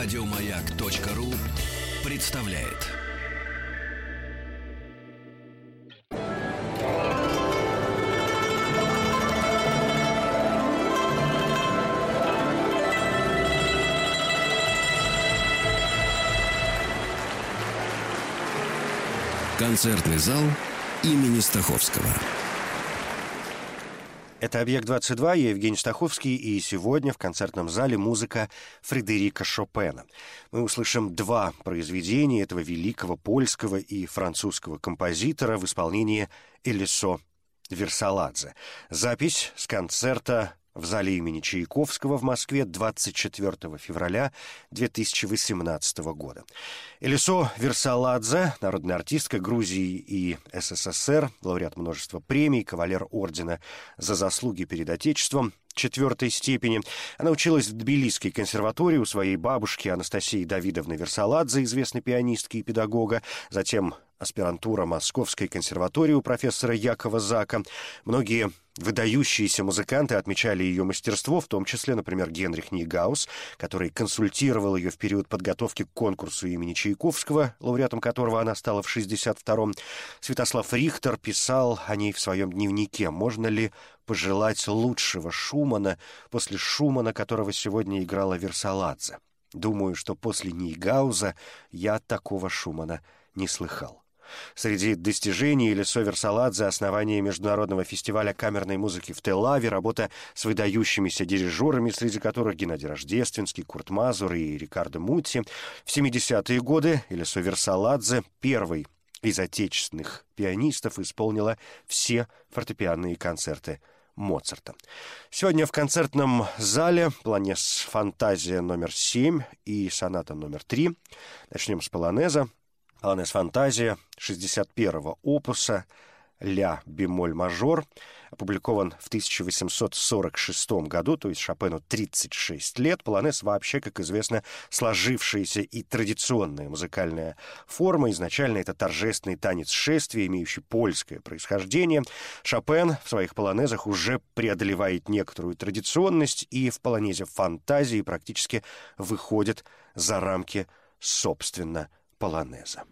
Радиомаяк.ру представляет. Концертный зал имени Стаховского. Это «Объект-22», я Евгений Стаховский, и сегодня в концертном зале музыка Фредерика Шопена. Мы услышим два произведения этого великого польского и французского композитора в исполнении Элисо Версаладзе. Запись с концерта в зале имени Чайковского в Москве 24 февраля 2018 года. Элисо Версаладзе, народная артистка Грузии и СССР, лауреат множества премий, кавалер ордена за заслуги перед Отечеством, четвертой степени. Она училась в Тбилисской консерватории у своей бабушки Анастасии Давидовны Версаладзе, известной пианистки и педагога. Затем аспирантура Московской консерватории у профессора Якова Зака. Многие выдающиеся музыканты отмечали ее мастерство, в том числе, например, Генрих Нейгаус, который консультировал ее в период подготовки к конкурсу имени Чайковского, лауреатом которого она стала в 62-м. Святослав Рихтер писал о ней в своем дневнике. Можно ли пожелать лучшего Шумана после Шумана, которого сегодня играла Версаладзе? Думаю, что после Нейгауза я такого Шумана не слыхал. Среди достижений Лесо Версаладзе основание Международного фестиваля камерной музыки в Телаве, работа с выдающимися дирижерами, среди которых Геннадий Рождественский, Курт Мазур и Рикардо Мутти. В 70-е годы Лесо Версаладзе первый из отечественных пианистов исполнила все фортепианные концерты Моцарта. Сегодня в концертном зале Планес Фантазия номер 7 и соната номер 3. Начнем с полонеза. Полонез Фантазия 61-го опуса ля бемоль мажор, опубликован в 1846 году, то есть Шопену 36 лет. Полонез вообще, как известно, сложившаяся и традиционная музыкальная форма. Изначально это торжественный танец шествия, имеющий польское происхождение. Шопен в своих полонезах уже преодолевает некоторую традиционность и в полонезе фантазии практически выходит за рамки собственно полонеза.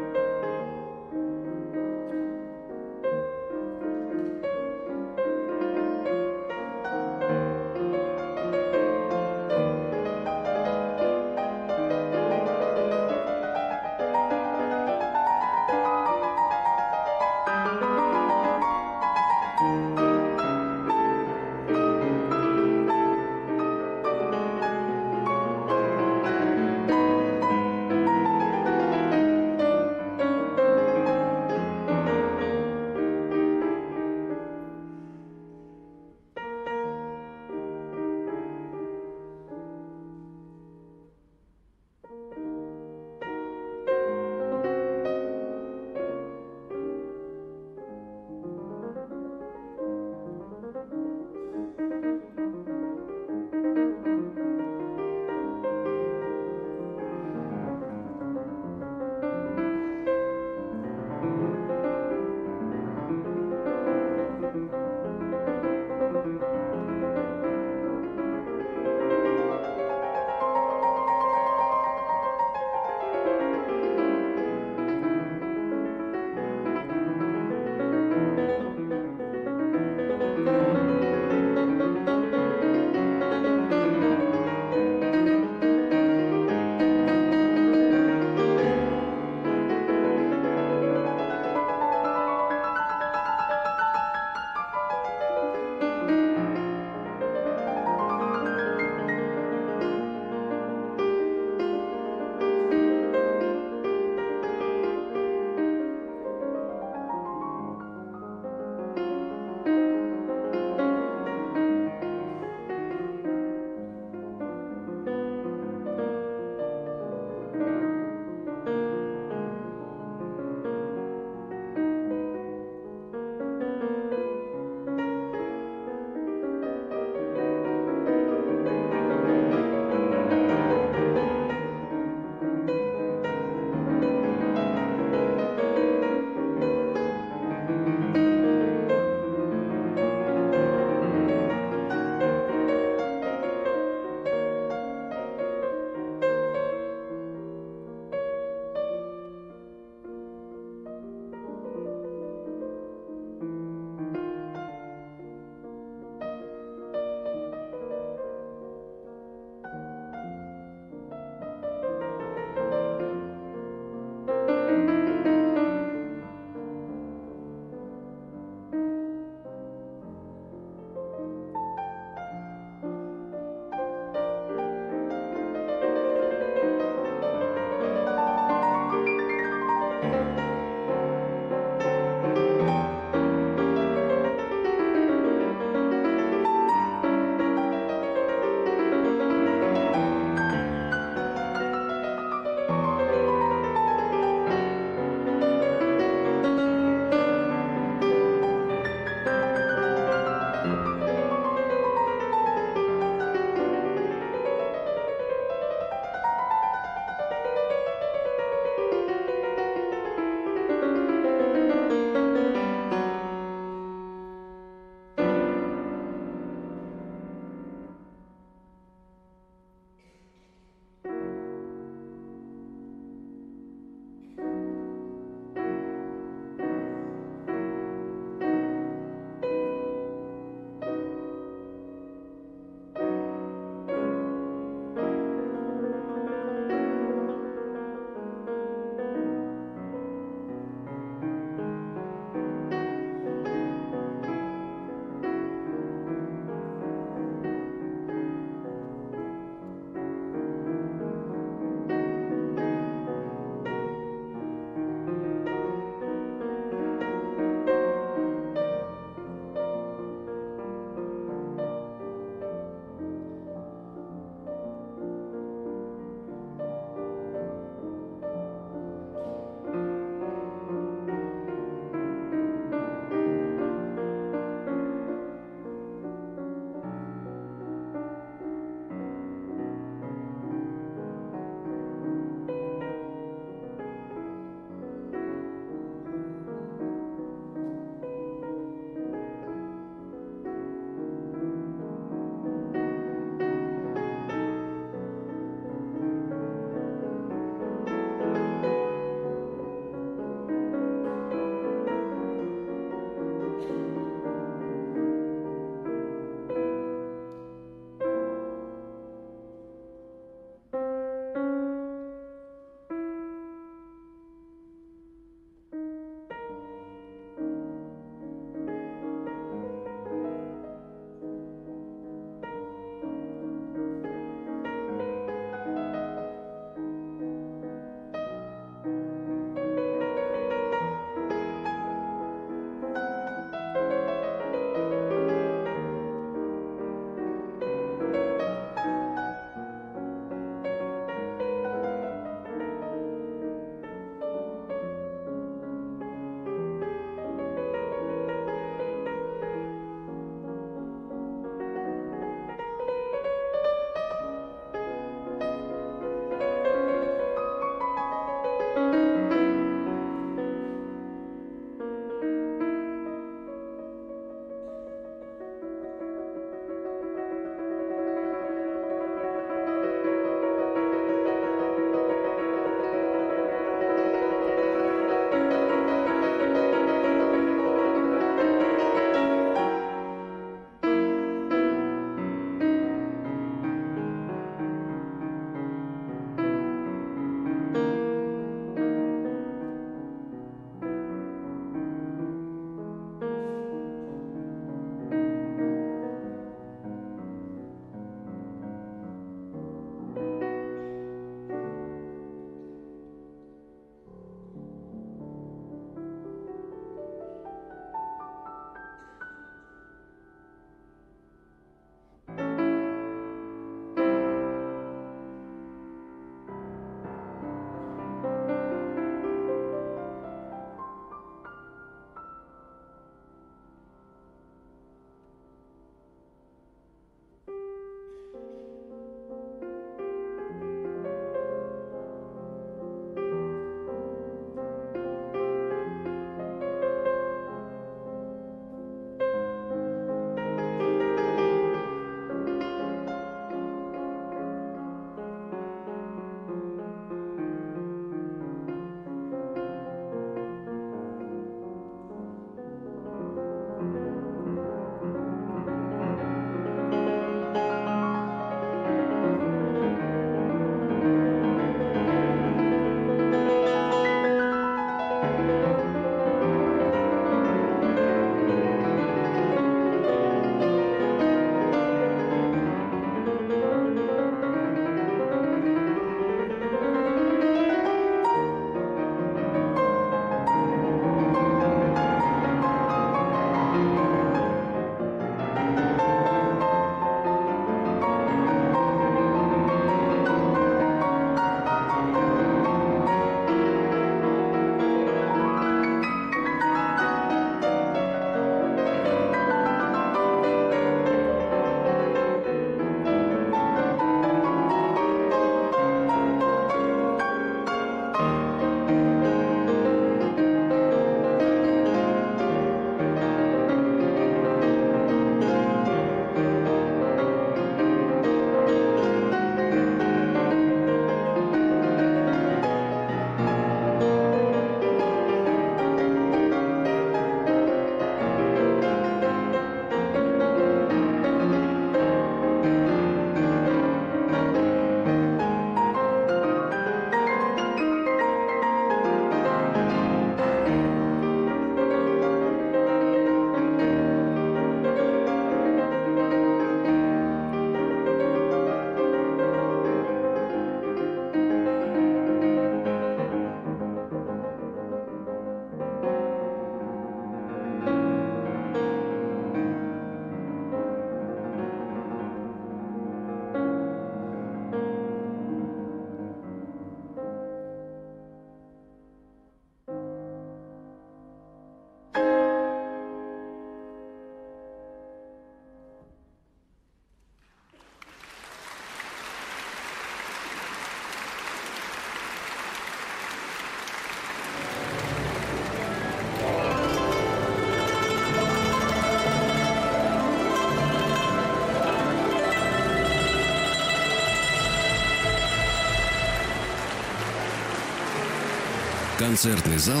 Концертный зал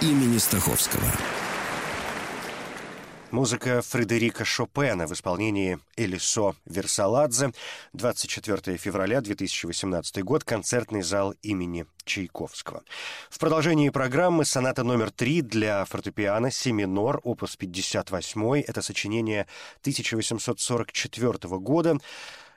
имени Стаховского. Музыка Фредерика Шопена в исполнении Элисо Версаладзе. 24 февраля 2018 год. Концертный зал имени Чайковского. В продолжении программы соната номер три для фортепиано си минор, опус 58. Это сочинение 1844 года.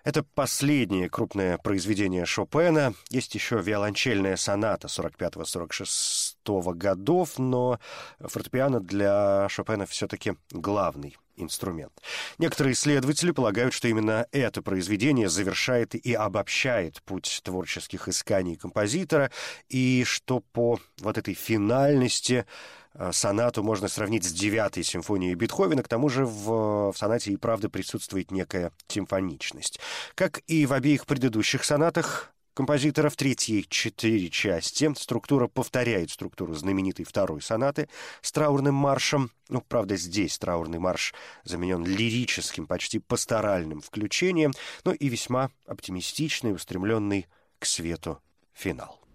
Это последнее крупное произведение Шопена. Есть еще виолончельная соната 45-46 годов, но фортепиано для Шопена все-таки главный инструмент. Некоторые исследователи полагают, что именно это произведение завершает и обобщает путь творческих исканий композитора, и что по вот этой финальности сонату можно сравнить с девятой симфонией Бетховена. К тому же в, в сонате и правда присутствует некая симфоничность. Как и в обеих предыдущих сонатах, композитора в третьей четыре части. Структура повторяет структуру знаменитой второй сонаты с траурным маршем. Ну, правда, здесь траурный марш заменен лирическим, почти пасторальным включением, но и весьма оптимистичный, устремленный к свету финал.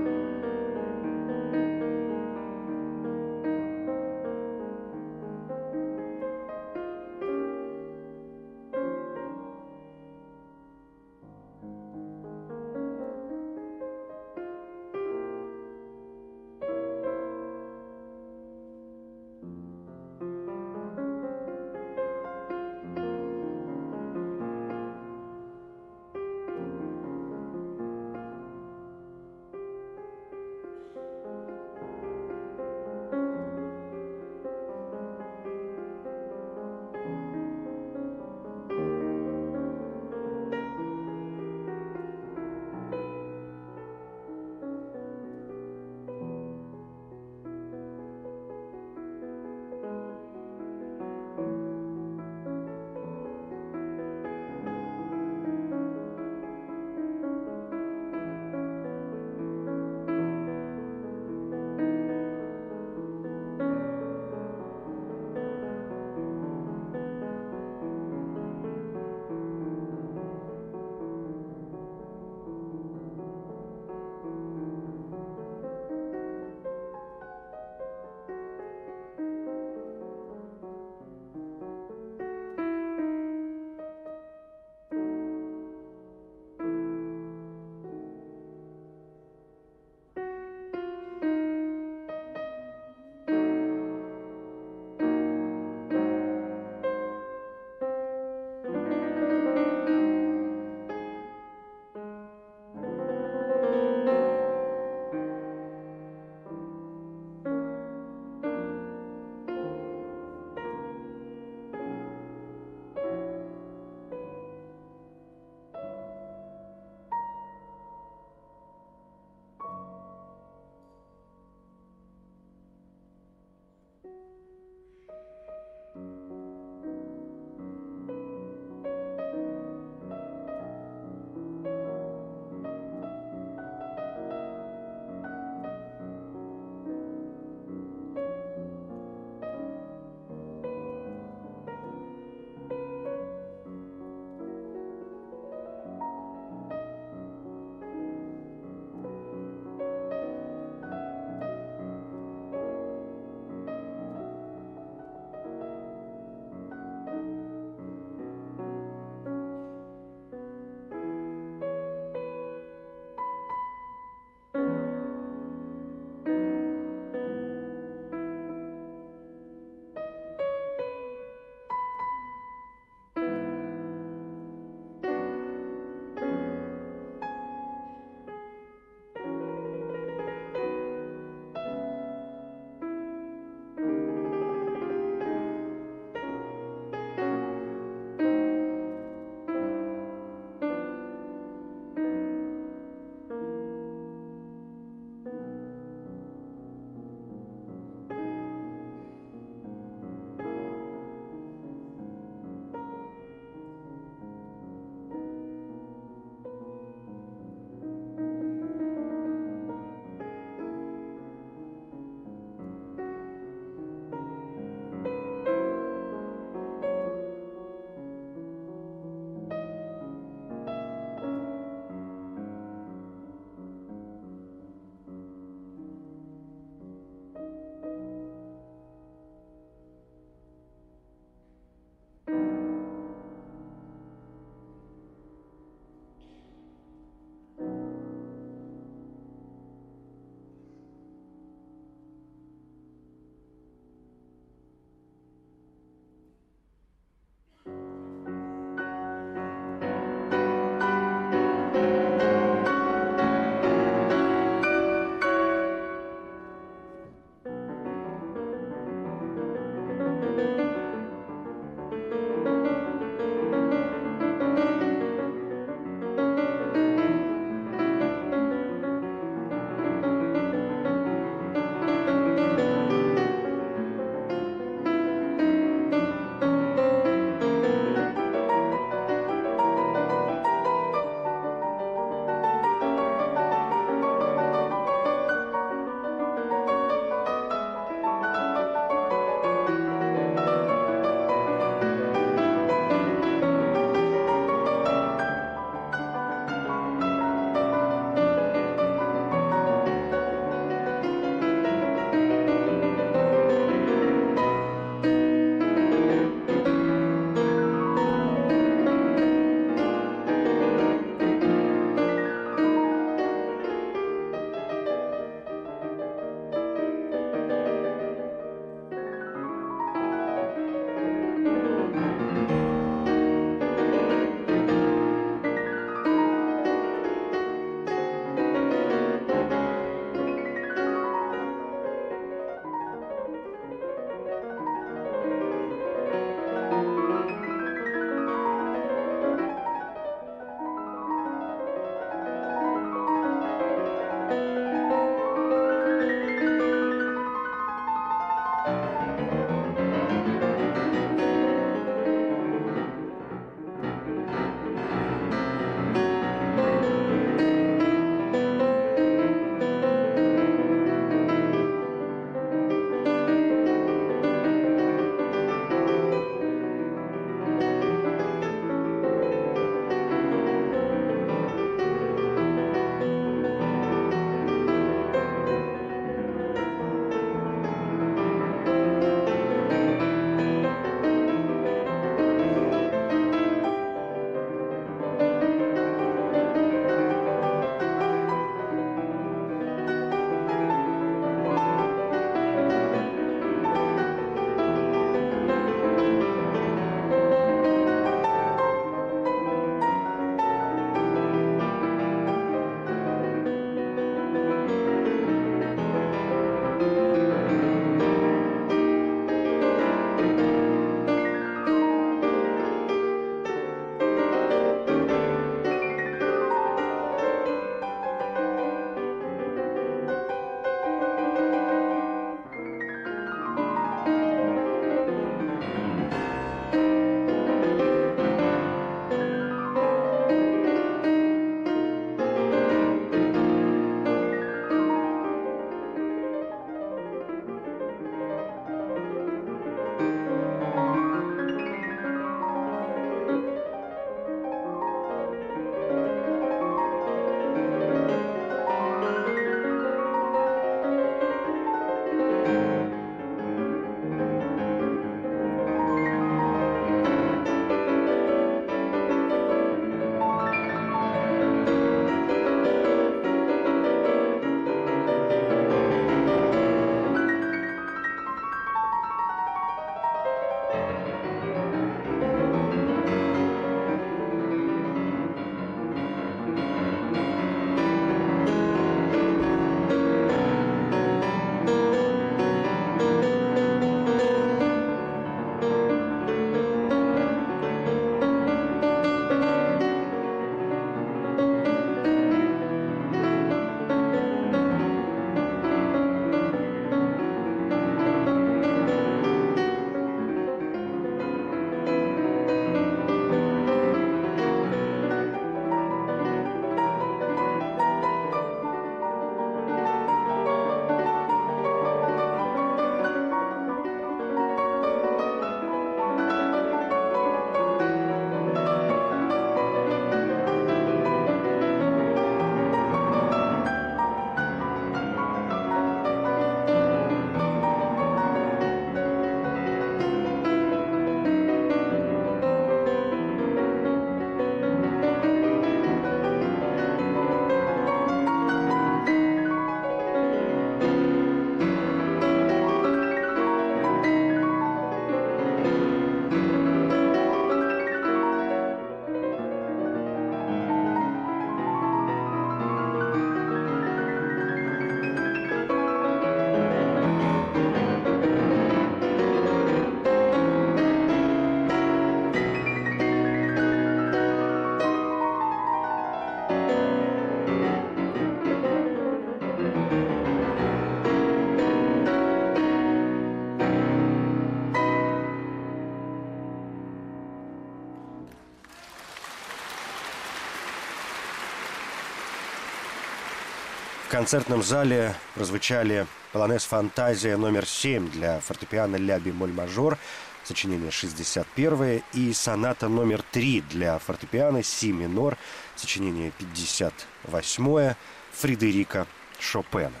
Концертном зале прозвучали полонез «Фантазия» номер 7 для фортепиано ля бемоль мажор, сочинение 61 и соната номер 3 для фортепиано си минор, сочинение 58 Фредерика Шопена.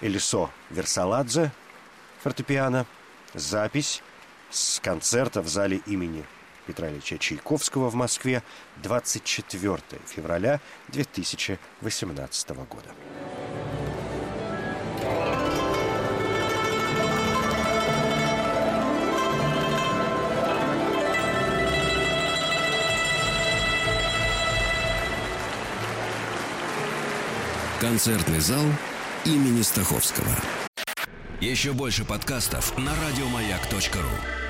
Элисо Версаладзе, фортепиано, запись с концерта в зале имени Петра Ильича Чайковского в Москве 24 февраля 2018 года. Концертный зал имени Стаховского. Еще больше подкастов на радиомаяк.ру